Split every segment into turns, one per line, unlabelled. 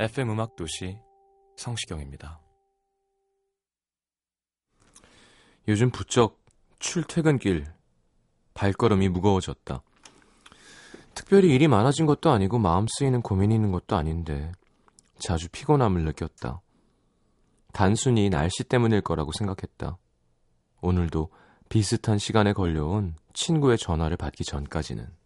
FM 음악 도시 성시경입니다. 요즘 부쩍 출퇴근길 발걸음이 무거워졌다. 특별히 일이 많아진 것도 아니고 마음 쓰이는 고민이 있는 것도 아닌데 자주 피곤함을 느꼈다. 단순히 날씨 때문일 거라고 생각했다. 오늘도 비슷한 시간에 걸려온 친구의 전화를 받기 전까지는.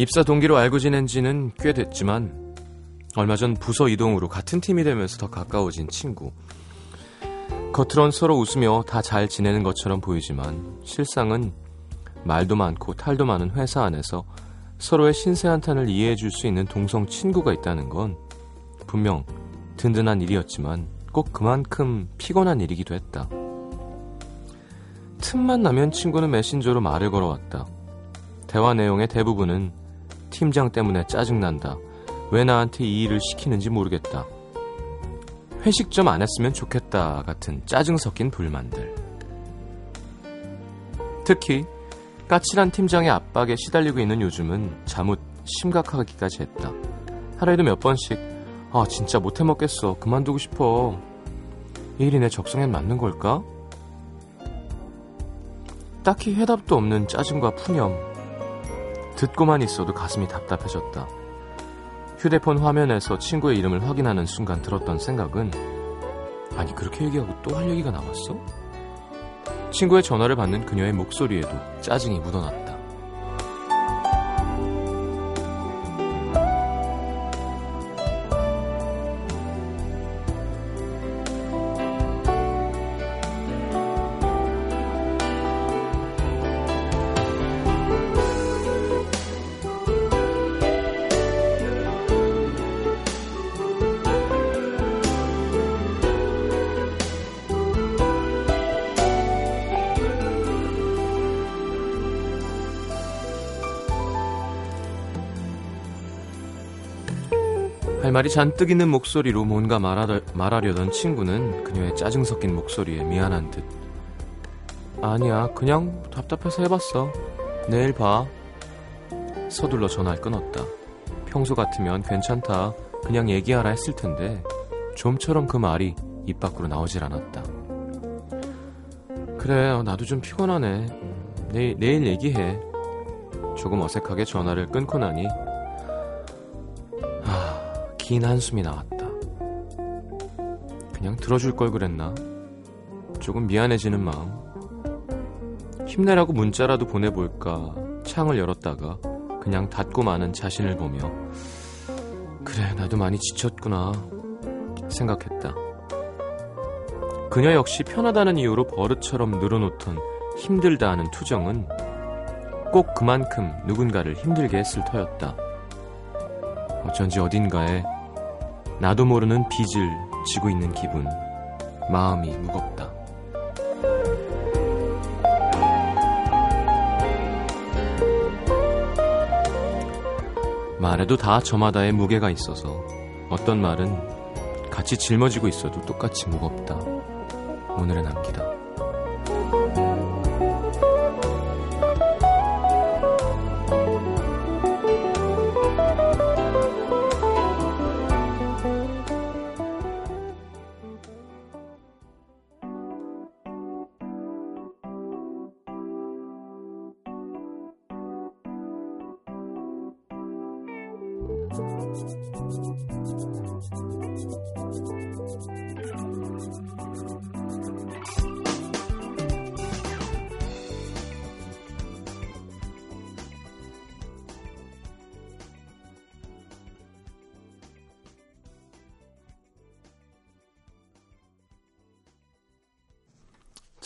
입사 동기로 알고 지낸 지는 꽤 됐지만 얼마 전 부서 이동으로 같은 팀이 되면서 더 가까워진 친구. 겉으론 서로 웃으며 다 잘 지내는 것처럼 보이지만 실상은 말도 많고 탈도 많은 회사 안에서 서로의 신세 한탄을 이해해 줄 수 있는 동성 친구가 있다는 건 분명 든든한 일이었지만 꼭 그만큼 피곤한 일이기도 했다. 틈만 나면 친구는 메신저로 말을 걸어왔다. 대화 내용의 대부분은 팀장 때문에 짜증난다. 왜 나한테 이 일을 시키는지 모르겠다. 회식 좀 안 했으면 좋겠다 같은 짜증 섞인 불만들. 특히 까칠한 팀장의 압박에 시달리고 있는 요즘은 잠옷 심각하기까지 했다. 하루에도 몇 번씩 아 진짜 못해 먹겠어 그만두고 싶어 이 일이 내 적성에 맞는 걸까? 딱히 해답도 없는 짜증과 푸념 듣고만 있어도 가슴이 답답해졌다. 휴대폰 화면에서 친구의 이름을 확인하는 순간 들었던 생각은 아니 그렇게 얘기하고 또 할 얘기가 남았어? 친구의 전화를 받는 그녀의 목소리에도 짜증이 묻어났다. 할 말이 잔뜩 있는 목소리로 뭔가 말하려, 말하려던 친구는 그녀의 짜증 섞인 목소리에 미안한 듯. 아니야, 그냥 답답해서 해봤어. 내일 봐. 서둘러 전화를 끊었다. 평소 같으면 괜찮다. 그냥 얘기하라 했을 텐데, 좀처럼 그 말이 입 밖으로 나오질 않았다. 그래, 나도 좀 피곤하네. 내일, 내일 얘기해. 조금 어색하게 전화를 끊고 나니 긴 한숨이 나왔다. 그냥 들어줄 걸 그랬나? 조금 미안해지는 마음. 힘내라고 문자라도 보내볼까 창을 열었다가 그냥 닫고 마는 자신을 보며 그래 나도 많이 지쳤구나 생각했다. 그녀 역시 편하다는 이유로 버릇처럼 늘어놓던 힘들다 하는 투정은 꼭 그만큼 누군가를 힘들게 했을 터였다. 어쩐지 어딘가에 나도 모르는 빚을 지고 있는 기분. 마음이 무겁다. 말에도 다 저마다의 무게가 있어서 어떤 말은 같이 짊어지고 있어도 똑같이 무겁다. 오늘의 남기다.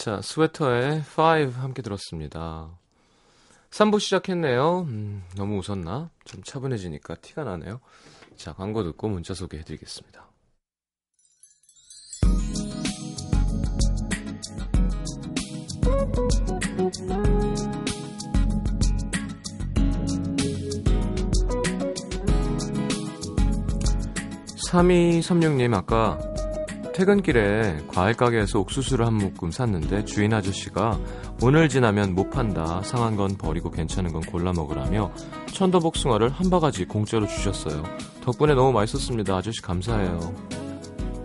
자, 스웨터의 5 함께 들었습니다. 3부 시작했네요. 음, 너무 웃었나? 좀 차분해지니까 티가 나네요. 자, 광고 듣고 문자 소개해드리겠습니다. (3236님) 아까 퇴근길에 과일 가게에서 옥수수를 한 묶음 샀는데 주인 아저씨가 오늘 지나면 못 판다. 상한 건 버리고 괜찮은 건 골라 먹으라며 천도복숭아를 한 바가지 공짜로 주셨어요. 덕분에 너무 맛있었습니다. 아저씨 감사해요.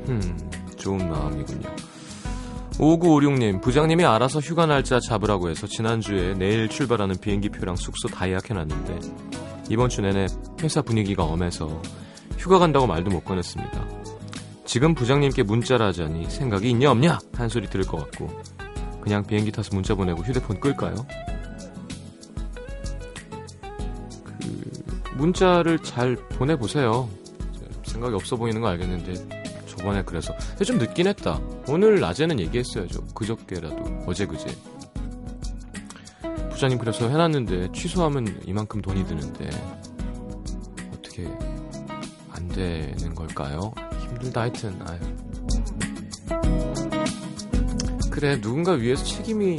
음, 좋은 마음이군요. 5956님, 부장님이 알아서 휴가 날짜 잡으라고 해서 지난주에 내일 출발하는 비행기표랑 숙소 다 예약해놨는데 이번 주 내내 회사 분위기가 엄해서 휴가 간다고 말도 못 꺼냈습니다. 지금 부장님께 문자를 하자니 생각이 있냐 없냐 한 소리 들을 것 같고 그냥 비행기 타서 문자 보내고 휴대폰 끌까요? 그 문자를 잘 보내보세요. 생각이 없어 보이는 거 알겠는데 저번에 그래서 좀 늦긴 했다. 오늘 낮에는 얘기했어야죠. 그저께라도 어제 그제. 부장님 그래서 해놨는데 취소하면 이만큼 돈이 드는데 어떻게 안 되는 걸까요? 힘들다 하여튼 아유. 그래 누군가 위해서 책임이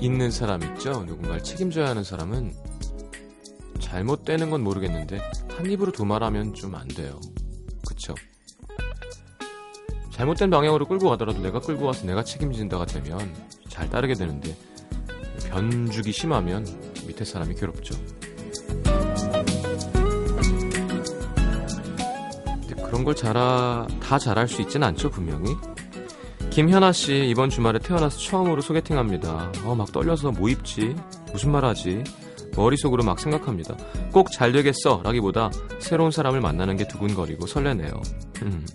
있는 사람 있죠? 누군가를 책임져야 하는 사람은 잘못되는 건 모르겠는데 한 입으로 두 말하면 좀 안 돼요. 그쵸? 잘못된 방향으로 끌고 가더라도 내가 끌고 와서 내가 책임진다가 되면 잘 따르게 되는데 변죽이 심하면 밑에 사람이 괴롭죠. 그런 걸 잘하, 다 잘할 수 있진 않죠, 분명히. 김현아 씨, 이번 주말에 태어나서 처음으로 소개팅합니다. 어, 막 떨려서 뭐 입지? 무슨 말 하지? 머릿속으로 막 생각합니다. 꼭 잘 되겠어! 라기보다 새로운 사람을 만나는 게 두근거리고 설레네요. 음,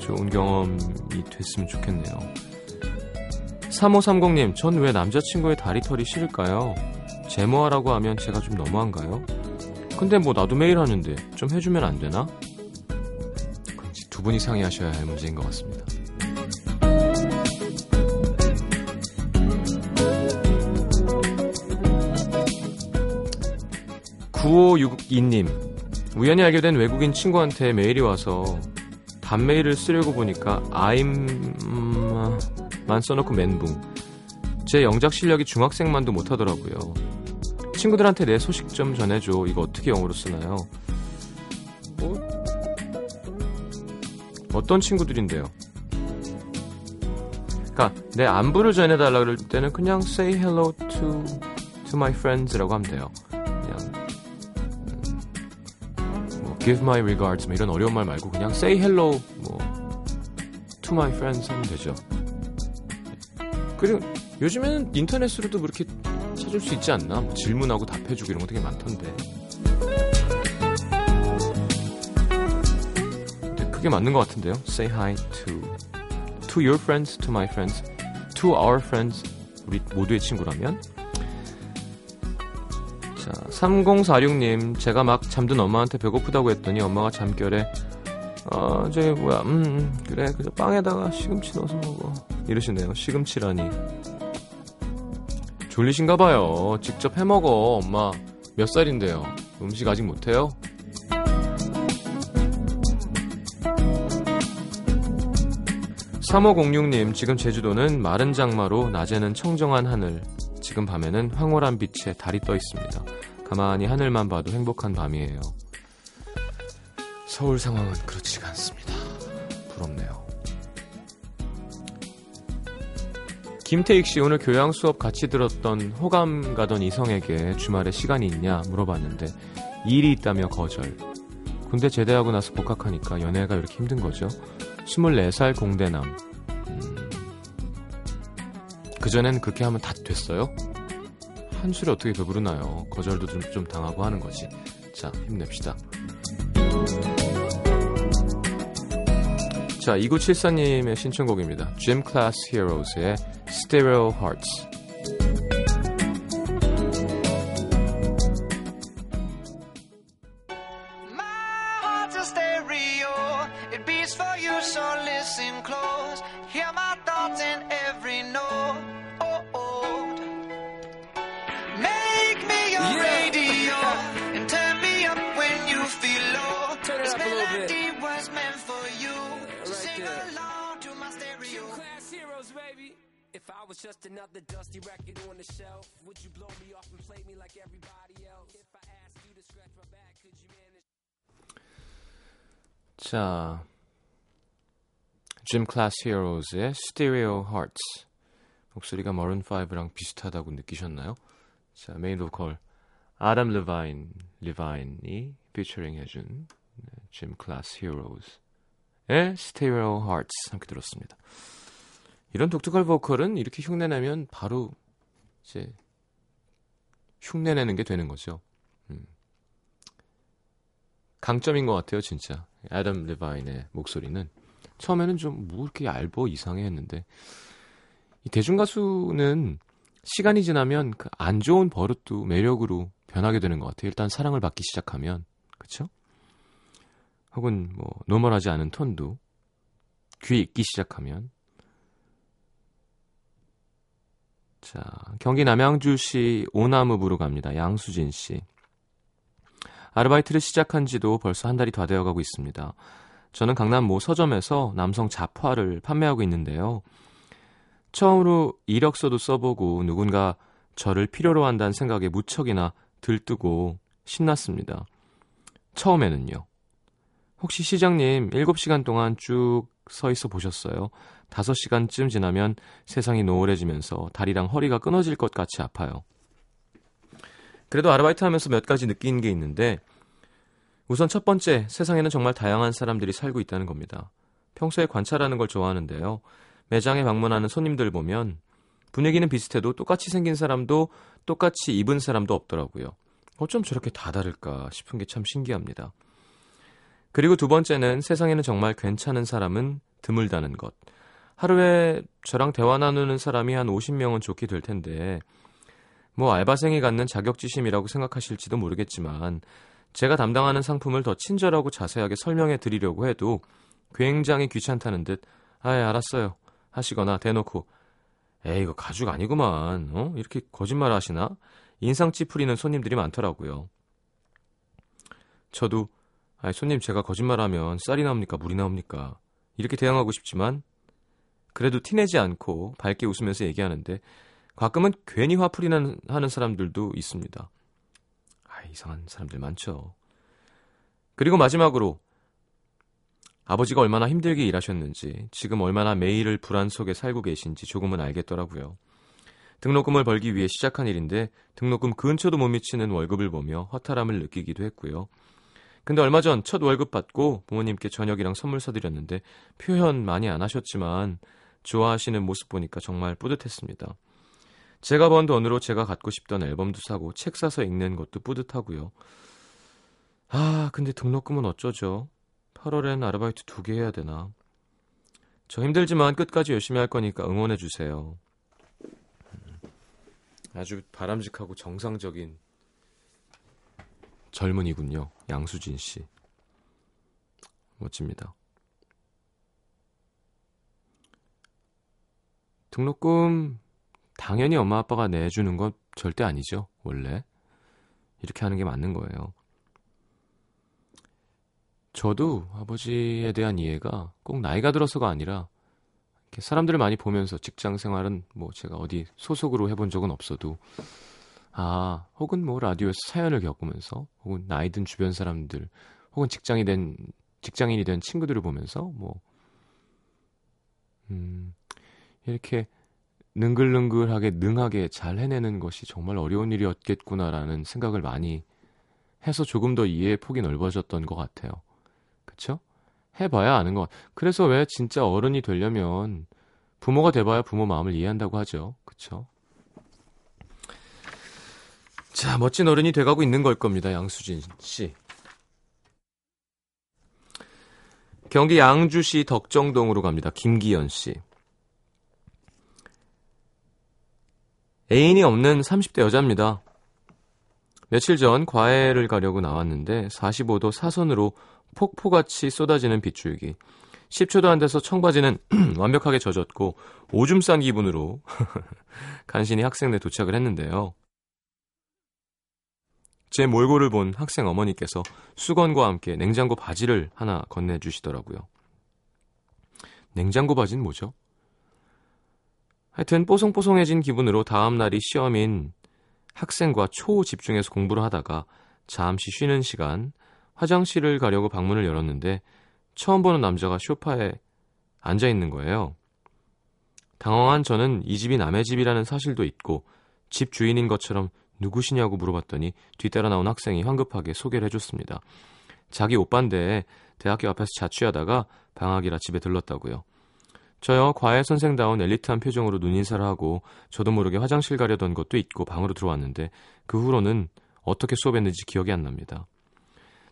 좋은 경험이 됐으면 좋겠네요. 3530님, 전 왜 남자친구의 다리털이 싫을까요? 제모하라고 하면 제가 좀 너무한가요? 근데 뭐 나도 매일 하는데 좀 해주면 안 되나? 두 분이 상의하셔야 할 문제인 것 같습니다. (9562님) 우연히 알게 된 외국인 친구한테 메일이 와서 단메일을 쓰려고 보니까 아임만 써놓고 멘붕. 제 영작 실력이 중학생만도 못하더라고요. 친구들한테 내 소식 좀 전해줘. 이거 어떻게 영어로 쓰나요? 뭐 어떤 친구들인데요? 그러니까 내 안부를 전해달라 그럴 때는 그냥 say hello to to my friends라고 하면 돼요. Give my regards 뭐 이런 어려운 말 말고 그냥 say hello 뭐 to my friends 하면 되죠. 그리고 요즘에는 인터넷으로도 그렇게 찾을 수 있지 않나? 뭐 질문하고 답해주고 이런 거 되게 많던데. 그게 맞는 것 같은데요. Say hi to to your friends, to my friends, to our friends. 우리 모두의 친구라면. 자, 3046님, 제가 막 잠든 엄마한테 배고프다고 했더니 엄마가 잠결에 어, 저기 뭐야, 음, 음 그래, 그저 빵에다가 시금치 넣어서 먹어. 이러시네요. 시금치라니. 졸리신가 봐요. 직접 해 먹어. 엄마 몇 살인데요? 음식 아직 못해요? 3506님, 지금 제주도는 마른 장마로 낮에는 청정한 하늘, 지금 밤에는 황홀한 빛에 달이 떠 있습니다. 가만히 하늘만 봐도 행복한 밤이에요. 서울 상황은 그렇지가 않습니다. 부럽네요. 김태익 씨 오늘 교양 수업 같이 들었던 호감 가던 이성에게 주말에 시간이 있냐 물어봤는데 일이 있다며 거절. 군대 제대하고 나서 복학하니까 연애가 이렇게 힘든 거죠. 24살 공대남. 음, 그전엔 그렇게 하면 다 됐어요? 한술에 어떻게 배부르나요? 거절도 좀, 좀 당하고 하는 거지. 자, 힘냅시다. 자, 2974님의 신청곡입니다. Gym Class Heroes의 Stereo Hearts. Gym Class Heroes의 Stereo Hearts. 목소리가 Maroon 5랑 비슷하다고 느끼셨나요? 자, 메인 보컬 아담 리바인, 리바인이 피처링 해준 Gym Class Heroes의 Stereo Hearts 함께 들었습니다. 이런 독특한 보컬은 이렇게 흉내내면 바로 이제 흉내내는 게 되는 거죠. 음. 강점인 것 같아요, 진짜. 애덤 레바인의 목소리는 처음에는 좀 뭐 이렇게 얇어 이상해 했는데 이 대중 가수는 시간이 지나면 그 안 좋은 버릇도 매력으로 변하게 되는 것 같아요. 일단 사랑을 받기 시작하면 그렇죠? 혹은 뭐 노멀하지 않은 톤도 귀에 익기 시작하면 자, 경기 남양주시 오나무부로 갑니다. 양수진 씨. 아르바이트를 시작한 지도 벌써 한 달이 다 되어 가고 있습니다. 저는 강남 모 서점에서 남성 잡화를 판매하고 있는데요. 처음으로 이력서도 써보고 누군가 저를 필요로 한다는 생각에 무척이나 들뜨고 신났습니다. 처음에는요. 혹시 시장님 7시간 동안 쭉 서 있어 보셨어요? 5시간쯤 지나면 세상이 노을해지면서 다리랑 허리가 끊어질 것 같이 아파요. 그래도 아르바이트 하면서 몇 가지 느낀 게 있는데 우선 첫 번째, 세상에는 정말 다양한 사람들이 살고 있다는 겁니다. 평소에 관찰하는 걸 좋아하는데요. 매장에 방문하는 손님들 보면 분위기는 비슷해도 똑같이 생긴 사람도 똑같이 입은 사람도 없더라고요. 어쩜 저렇게 다 다를까 싶은 게 참 신기합니다. 그리고 두 번째는 세상에는 정말 괜찮은 사람은 드물다는 것. 하루에 저랑 대화 나누는 사람이 한 50명은 좋게 될 텐데, 뭐 알바생이 갖는 자격지심이라고 생각하실지도 모르겠지만, 제가 담당하는 상품을 더 친절하고 자세하게 설명해 드리려고 해도 굉장히 귀찮다는 듯, 아예 알았어요. 하시거나 대놓고, 에이, 이거 가죽 아니구만. 어? 이렇게 거짓말 하시나? 인상 찌푸리는 손님들이 많더라고요. 저도, 아 손님 제가 거짓말하면 쌀이 나옵니까? 물이 나옵니까? 이렇게 대응하고 싶지만, 그래도 티내지 않고 밝게 웃으면서 얘기하는데 가끔은 괜히 화풀이 하는 사람들도 있습니다. 아, 이상한 사람들 많죠. 그리고 마지막으로 아버지가 얼마나 힘들게 일하셨는지, 지금 얼마나 매일을 불안 속에 살고 계신지 조금은 알겠더라고요. 등록금을 벌기 위해 시작한 일인데 등록금 근처도 못 미치는 월급을 보며 허탈함을 느끼기도 했고요. 근데 얼마 전 첫 월급 받고 부모님께 저녁이랑 선물 사드렸는데 표현 많이 안 하셨지만 좋아하시는 모습 보니까 정말 뿌듯했습니다. 제가 번 돈으로 제가 갖고 싶던 앨범도 사고 책 사서 읽는 것도 뿌듯하고요. 아, 근데 등록금은 어쩌죠? 8월엔 아르바이트 두 개 해야 되나? 저 힘들지만 끝까지 열심히 할 거니까 응원해 주세요. 음, 아주 바람직하고 정상적인 젊은이군요. 양수진 씨. 멋집니다. 등록금 당연히 엄마 아빠가 내주는 건 절대 아니죠. 원래. 이렇게 하는 게 맞는 거예요. 저도 아버지에 대한 이해가 꼭 나이가 들어서가 아니라 사람들을 많이 보면서 직장 생활은 뭐 제가 어디 소속으로 해본 적은 없어도 아 혹은 뭐 라디오에서 사연을 겪으면서 혹은 나이 든 주변 사람들 혹은 직장이 된 직장인이 된 친구들을 보면서 뭐 음, 이렇게 능글능글하게 능하게 잘 해내는 것이 정말 어려운 일이었겠구나라는 생각을 많이 해서 조금 더 이해의 폭이 넓어졌던 것 같아요. 그쵸? 해봐야 아는 것. 그래서 왜 진짜 어른이 되려면 부모가 돼봐야 부모 마음을 이해한다고 하죠. 그쵸? 자, 멋진 어른이 돼가고 있는 걸 겁니다. 양수진 씨. 경기 양주시 덕정동으로 갑니다. 김기현 씨. 애인이 없는 30대 여자입니다. 며칠 전 과외를 가려고 나왔는데 45도 사선으로 폭포같이 쏟아지는 빗줄기. 10초도 안 돼서 청바지는 완벽하게 젖었고 오줌 싼 기분으로 간신히 학생대 도착을 했는데요. 제 몰골을 본 학생 어머니께서 수건과 함께 냉장고 바지를 하나 건네주시더라고요. 냉장고 바지는 뭐죠? 하여튼 뽀송뽀송해진 기분으로 다음 날이 시험인 학생과 초집중해서 공부를 하다가 잠시 쉬는 시간 화장실을 가려고 방문을 열었는데 처음 보는 남자가 쇼파에 앉아 있는 거예요. 당황한 저는 이 집이 남의 집이라는 사실도 있고 집 주인인 것처럼 누구시냐고 물어봤더니 뒤따라 나온 학생이 황급하게 소개를 해줬습니다. 자기 오빠인데 대학교 앞에서 자취하다가 방학이라 집에 들렀다고요. 저요 과외 선생다운 엘리트한 표정으로 눈인사를 하고 저도 모르게 화장실 가려던 것도 있고 방으로 들어왔는데 그 후로는 어떻게 수업했는지 기억이 안 납니다.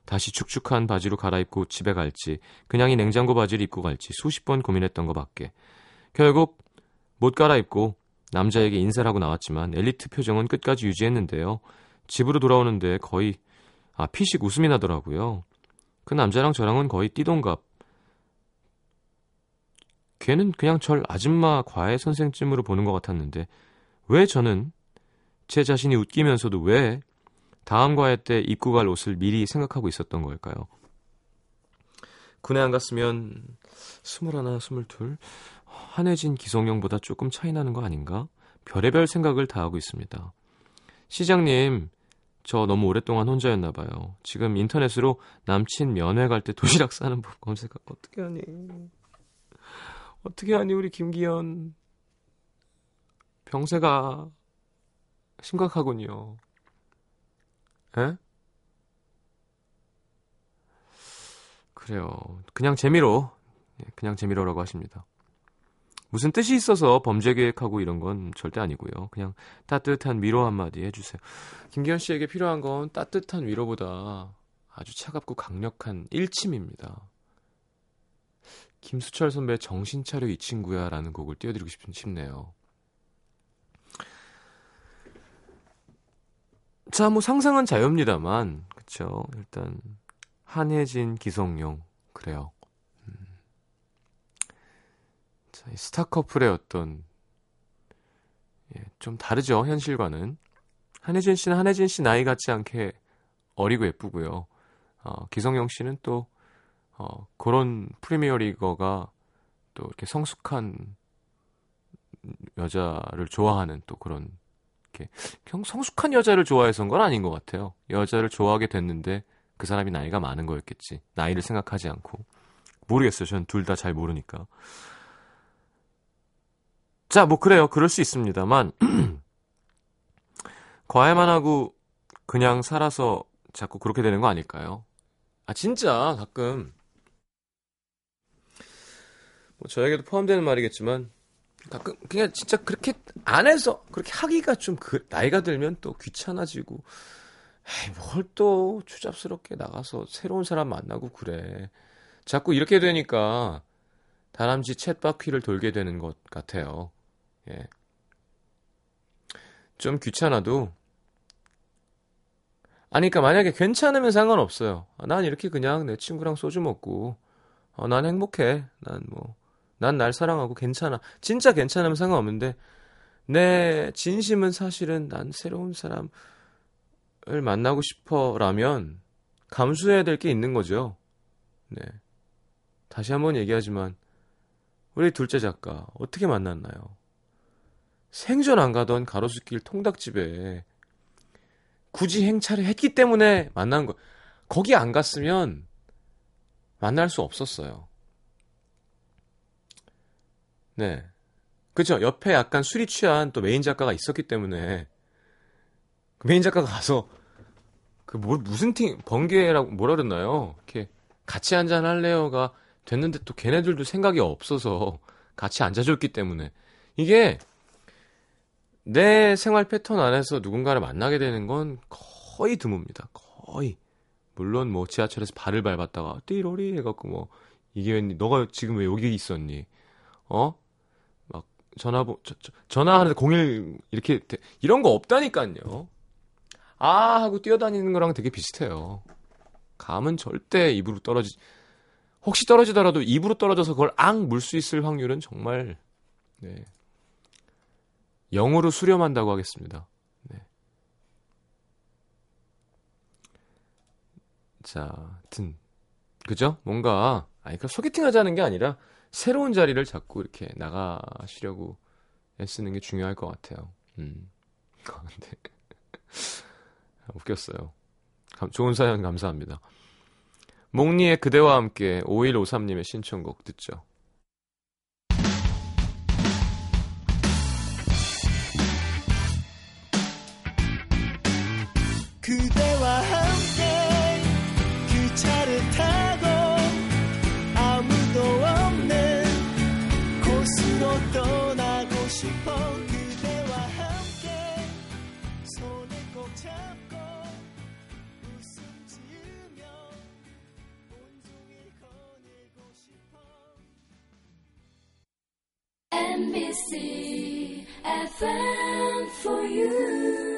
다시 축축한 바지로 갈아입고 집에 갈지 그냥 이 냉장고 바지를 입고 갈지 수십 번 고민했던 것밖에 결국 못 갈아입고 남자에게 인사를 하고 나왔지만 엘리트 표정은 끝까지 유지했는데요. 집으로 돌아오는데 거의 아 피식 웃음이 나더라고요. 그 남자랑 저랑은 거의 띠동갑. 걔는 그냥 절 아줌마 과외 선생쯤으로 보는 것 같았는데 왜 저는 제 자신이 웃기면서도 왜 다음 과외 때 입고 갈 옷을 미리 생각하고 있었던 걸까요? 군에 안 갔으면 스물하나, 스물둘 한혜진, 기성용보다 조금 차이 나는 거 아닌가? 별의별 생각을 다 하고 있습니다. 시장님, 저 너무 오랫동안 혼자였나 봐요. 지금 인터넷으로 남친 면회 갈 때 도시락 싸는 법 검색하고 어떻게 하니? 어떻게 하니 우리 김기현? 병세가 심각하군요. 에? 그래요. 그냥 재미로, 예, 그냥 재미로라고 하십니다. 무슨 뜻이 있어서 범죄 계획하고 이런 건 절대 아니고요. 그냥 따뜻한 위로 한마디 해주세요. 김기현 씨에게 필요한 건 따뜻한 위로보다 아주 차갑고 강력한 일침입니다. 김수철 선배 정신 차려 이 친구야 라는 곡을 띄워드리고 싶네요. 자, 뭐 상상은 자유입니다만, 그쵸. 일단, 한혜진, 기성용, 그래요. 자, 스타 커플의 어떤 예, 좀 다르죠 현실과는 한혜진 씨는 한혜진 씨 나이 같지 않게 어리고 예쁘고요. 어, 기성용 씨는 또 어, 그런 프리미어리거가 또 이렇게 성숙한 여자를 좋아하는 또 그런 이렇게 성숙한 여자를 좋아해서인 건 아닌 것 같아요. 여자를 좋아하게 됐는데 그 사람이 나이가 많은 거였겠지. 나이를 생각하지 않고 모르겠어요. 전둘다 잘 모르니까. 자, 뭐 그래요. 그럴 수 있습니다만 과외만 하고 그냥 살아서 자꾸 그렇게 되는 거 아닐까요? 아 진짜 가끔 뭐 저에게도 포함되는 말이겠지만 가끔 그냥 진짜 그렇게 안 해서 그렇게 하기가 좀 그 나이가 들면 또 귀찮아지고 뭘 또 추잡스럽게 나가서 새로운 사람 만나고 그래 자꾸 이렇게 되니까 다람쥐 챗바퀴를 돌게 되는 것 같아요. 예. 좀 귀찮아도 아니 그러니까 만약에 괜찮으면 상관없어요. 아, 난 이렇게 그냥 내 친구랑 소주 먹고 어, 난 행복해. 난뭐 난 날 사랑하고 괜찮아. 진짜 괜찮으면 상관없는데 내 진심은 사실은 난 새로운 사람을 만나고 싶어라면 감수해야 될 게 있는 거죠. 네. 다시 한번 얘기하지만 우리 둘째 작가 어떻게 만났나요? 생전 안 가던 가로수길 통닭집에 굳이 행차를 했기 때문에 만난 거. 거기 안 갔으면 만날 수 없었어요. 네. 그죠? 옆에 약간 술이 취한 또 메인 작가가 있었기 때문에 그 메인 작가가 가서 그 뭐, 무슨 팀 번개라고 뭐라 그랬나요? 이렇게 같이 한잔 할래요가 됐는데 또 걔네들도 생각이 없어서 같이 앉아줬기 때문에 이게 내 생활 패턴 안에서 누군가를 만나게 되는 건 거의 드뭅니다. 거의. 물론 뭐 지하철에서 발을 밟았다가 띠로리 해갖고 뭐 이게 웬 너가 지금 왜 여기 있었니? 어? 막 전화보 저, 저, 전화하는데 01 이렇게 이런 거 없다니까요. 아 하고 뛰어다니는 거랑 되게 비슷해요. 감은 절대 입으로 떨어지 혹시 떨어지더라도 입으로 떨어져서 그걸 앙 물 수 있을 확률은 정말 네. 0으로 수렴한다고 하겠습니다. 네. 자, 든 그죠? 뭔가 아니 그 소개팅 하자는 게 아니라 새로운 자리를 자꾸 이렇게 나가시려고 애쓰는 게 중요할 것 같아요. 음. 근데 웃겼어요. 좋은 사연 감사합니다. 몽니의 그대와 함께 5153님의 신청곡 듣죠. C F M for you.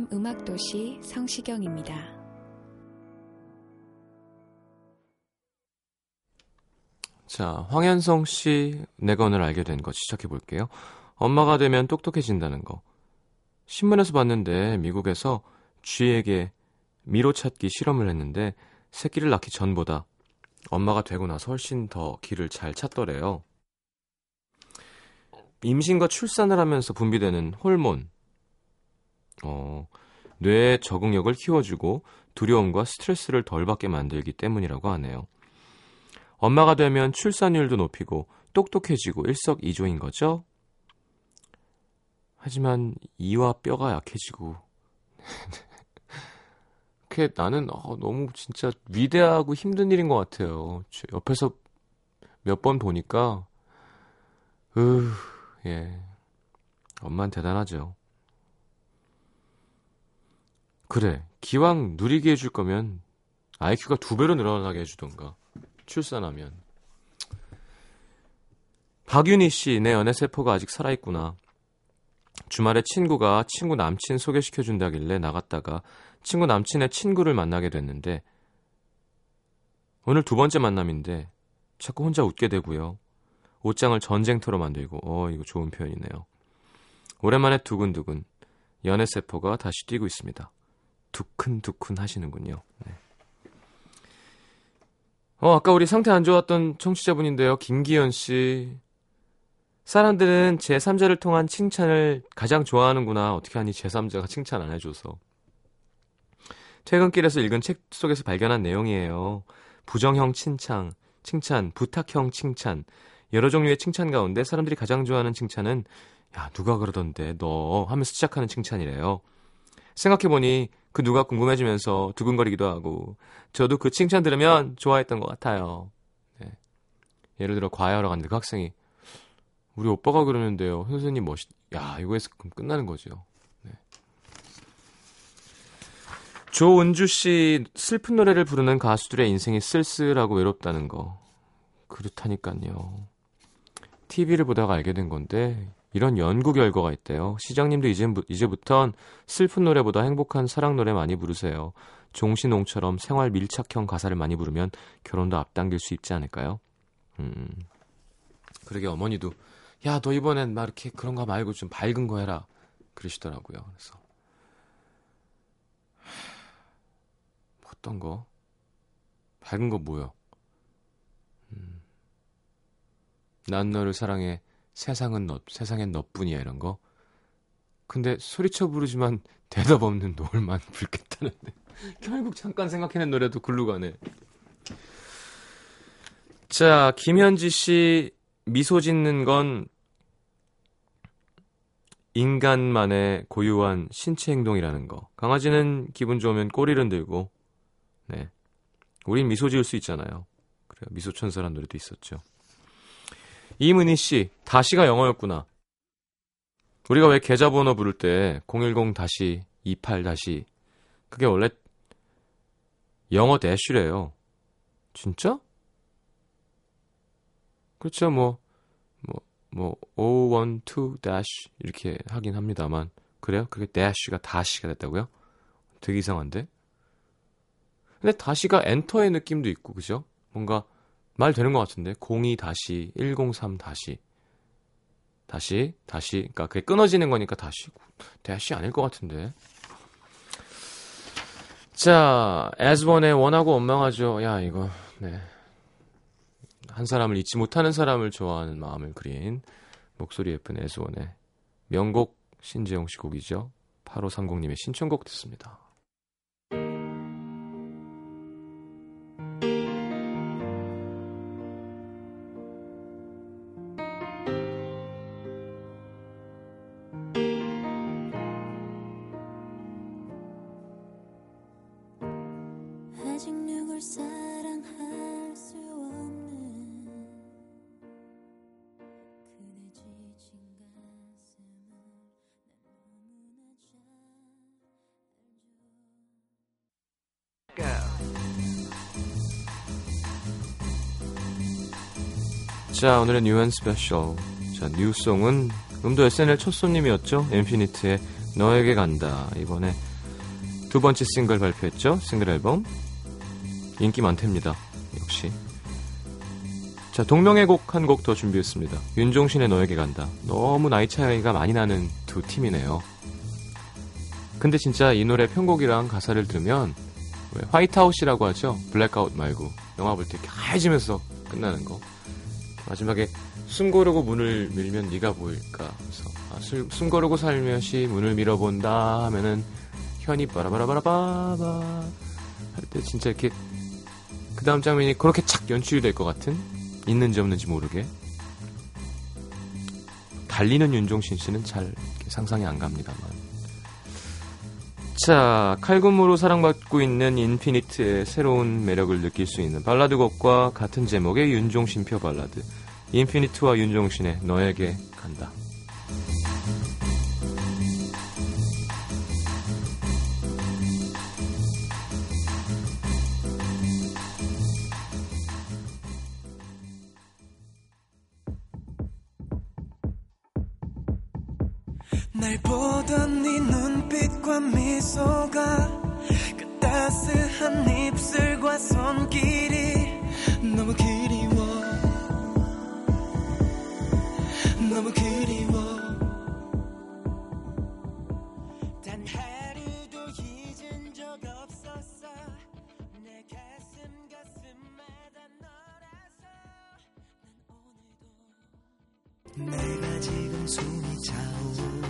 FM 음악도시 성시경입니다.
자, 황현성 씨 내건을 알게 된 거 시작해 볼게요. 엄마가 되면 똑똑해진다는 거. 신문에서 봤는데 미국에서 쥐에게 미로 찾기 실험을 했는데 새끼를 낳기 전보다 엄마가 되고 나서 훨씬 더 길을 잘 찾더래요. 임신과 출산을 하면서 분비되는 호르몬, 어, 뇌의 적응력을 키워주고 두려움과 스트레스를 덜 받게 만들기 때문이라고 하네요. 엄마가 되면 출산율도 높이고 똑똑해지고 일석이조인 거죠? 하지만 이와 뼈가 약해지고 그게 나는 어, 너무 진짜 위대하고 힘든 일인 것 같아요. 옆에서 몇 번 보니까 으, 예. 엄마는 대단하죠. 그래. 기왕 누리게 해줄 거면 IQ가 두 배로 늘어나게 해주던가. 출산하면. 박윤희 씨, 내 연애 세포가 아직 살아있구나. 주말에 친구가 친구 남친 소개시켜준다길래 나갔다가 친구 남친의 친구를 만나게 됐는데 오늘 두 번째 만남인데 자꾸 혼자 웃게 되고요. 옷장을 전쟁터로 만들고 어 이거 좋은 표현이네요. 오랜만에 두근두근 연애 세포가 다시 뛰고 있습니다. 두근두근 하시는군요. 네. 어, 아까 우리 상태 안 좋았던 청취자분인데요. 김기현 씨. 사람들은 제3자를 통한 칭찬을 가장 좋아하는구나. 어떻게 하니 제3자가 칭찬 안 해줘서. 퇴근길에서 읽은 책 속에서 발견한 내용이에요. 부정형 칭찬, 칭찬, 부탁형 칭찬. 여러 종류의 칭찬 가운데 사람들이 가장 좋아하는 칭찬은 야, 누가 그러던데 너 하면서 시작하는 칭찬이래요. 생각해보니 그 누가 궁금해지면서 두근거리기도 하고 저도 그 칭찬 들으면 좋아했던 것 같아요. 네. 예를 들어 과외하러 갔는데 그 학생이 우리 오빠가 그러는데요. 선생님 멋있. 야 이거에서 끝나는 거죠. 네. 조은주 씨 슬픈 노래를 부르는 가수들의 인생이 쓸쓸하고 외롭다는 거. 그렇다니까요. TV를 보다가 알게 된 건데 이런 연구 결과가 있대요. 시장님도 이제, 이제부턴 슬픈 노래보다 행복한 사랑 노래 많이 부르세요. 종신홍처럼 생활 밀착형 가사를 많이 부르면 결혼도 앞당길 수 있지 않을까요? 음. 그러게 어머니도 야 너 이번엔 막 이렇게 그런 거 말고 좀 밝은 거 해라 그러시더라고요. 그래서 어떤 거 밝은 거 뭐요? 음. 난 너를 사랑해 세상은 너 세상엔 너뿐이야 이런 거. 근데 소리쳐 부르지만 대답 없는 노을만 불겠다는데 결국 잠깐 생각해낸 노래도 글로 가네. 자 김현지 씨 미소 짓는 건 인간만의 고유한 신체 행동이라는 거. 강아지는 기분 좋으면 꼬리를 들고, 네. 우린 미소 지을 수 있잖아요. 그래요. 미소천사란 노래도 있었죠. 이문희 씨, 다시가 영어였구나. 우리가 왜 계좌번호 부를 때 010 다시 28 다시 그게 원래 영어 대쉬래요. 진짜? 그렇죠. 뭐, 뭐, 뭐, 012 dash 이렇게 하긴 합니다만. 그래요? 그게 dash가 다시가 됐다고요? 되게 이상한데? 근데 다시가 엔터의 느낌도 있고, 그죠? 뭔가 말 되는 것 같은데. 02 다시, 103 다시. 다시, 다시. 그러니까 그게 끊어지는 거니까 다시. 다시 아닐 것 같은데. 자, 에즈원의 원하고 원망하죠. 야, 이거, 네. 한 사람을 잊지 못하는 사람을 좋아하는 마음을 그린 목소리 예쁜 에즈원의 명곡 신재영 씨 곡이죠. 8530님의 신청곡 듣습니다. 자, 오늘의 뉴한 스페셜. 자, new song은 음도 SNL 첫 손님이었죠. 인피니트의 너에게 간다. 이번에 두 번째 싱글 발표했죠. 싱글 앨범. 인기 많답니다. 역시. 자, 동명의 곡 한 곡 더 준비했습니다. 윤종신의 너에게 간다. 너무 나이 차이가 많이 나는 두 팀이네요. 근데 진짜 이 노래 편곡이랑 가사를 들으면 왜 화이트아웃이라고 하죠. 블랙아웃 말고 영화 볼때 하얘지면서 끝나는 거. 마지막에 숨 고르고 문을 밀면 네가 보일까. 그래서 아, 술- 숨 고르고 살며시 문을 밀어본다 하면은 현이 빠라바라바라바바 할 때 진짜 이렇게 그 다음 장면이 그렇게 착 연출이 될것 같은? 있는지 없는지 모르게. 달리는 윤종신 씨는 잘 상상이 안 갑니다만. 자 칼군무로 사랑받고 있는 인피니트의 새로운 매력을 느낄 수 있는 발라드 곡과 같은 제목의 윤종신 표 발라드. 인피니트와 윤종신의 너에게 간다
숨이 차오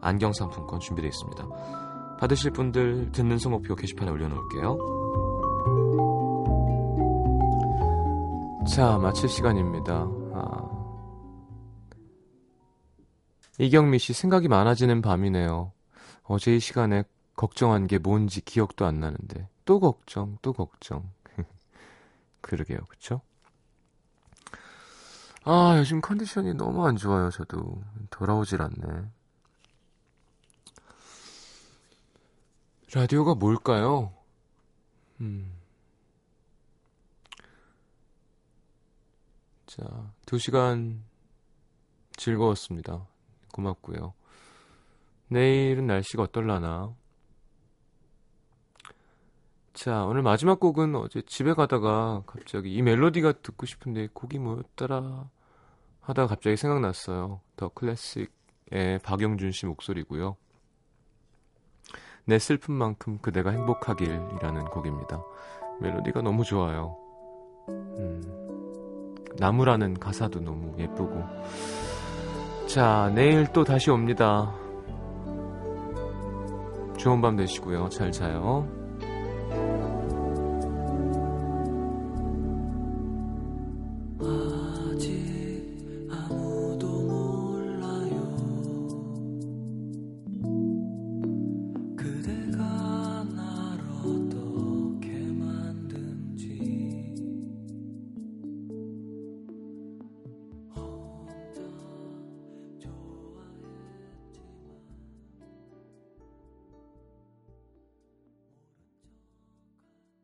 안경 상품권 준비되어 있습니다. 받으실 분들 듣는 성목표 게시판에 올려놓을게요. 자, 마칠 시간입니다. 아. 이경미 씨 생각이 많아지는 밤이네요. 어제 이 시간에 걱정한 게 뭔지 기억도 안 나는데 또 걱정, 또 걱정. 그러게요, 그쵸? 아, 요즘 컨디션이 너무 안 좋아요, 저도. 돌아오질 않네. 라디오가 뭘까요? 음. 자, 두 시간 즐거웠습니다. 고맙고요. 내일은 날씨가 어떨라나? 자, 오늘 마지막 곡은 어제 집에 가다가 갑자기 이 멜로디가 듣고 싶은데 곡이 뭐였더라 하다가 갑자기 생각났어요. 더 클래식의 박영준 씨 목소리고요. 내 슬픈 만큼 그대가 행복하길이라는 곡입니다. 멜로디가 너무 좋아요. 음, 나무라는 가사도 너무 예쁘고. 자, 내일 또 다시 옵니다. 좋은 밤 되시고요. 잘 자요.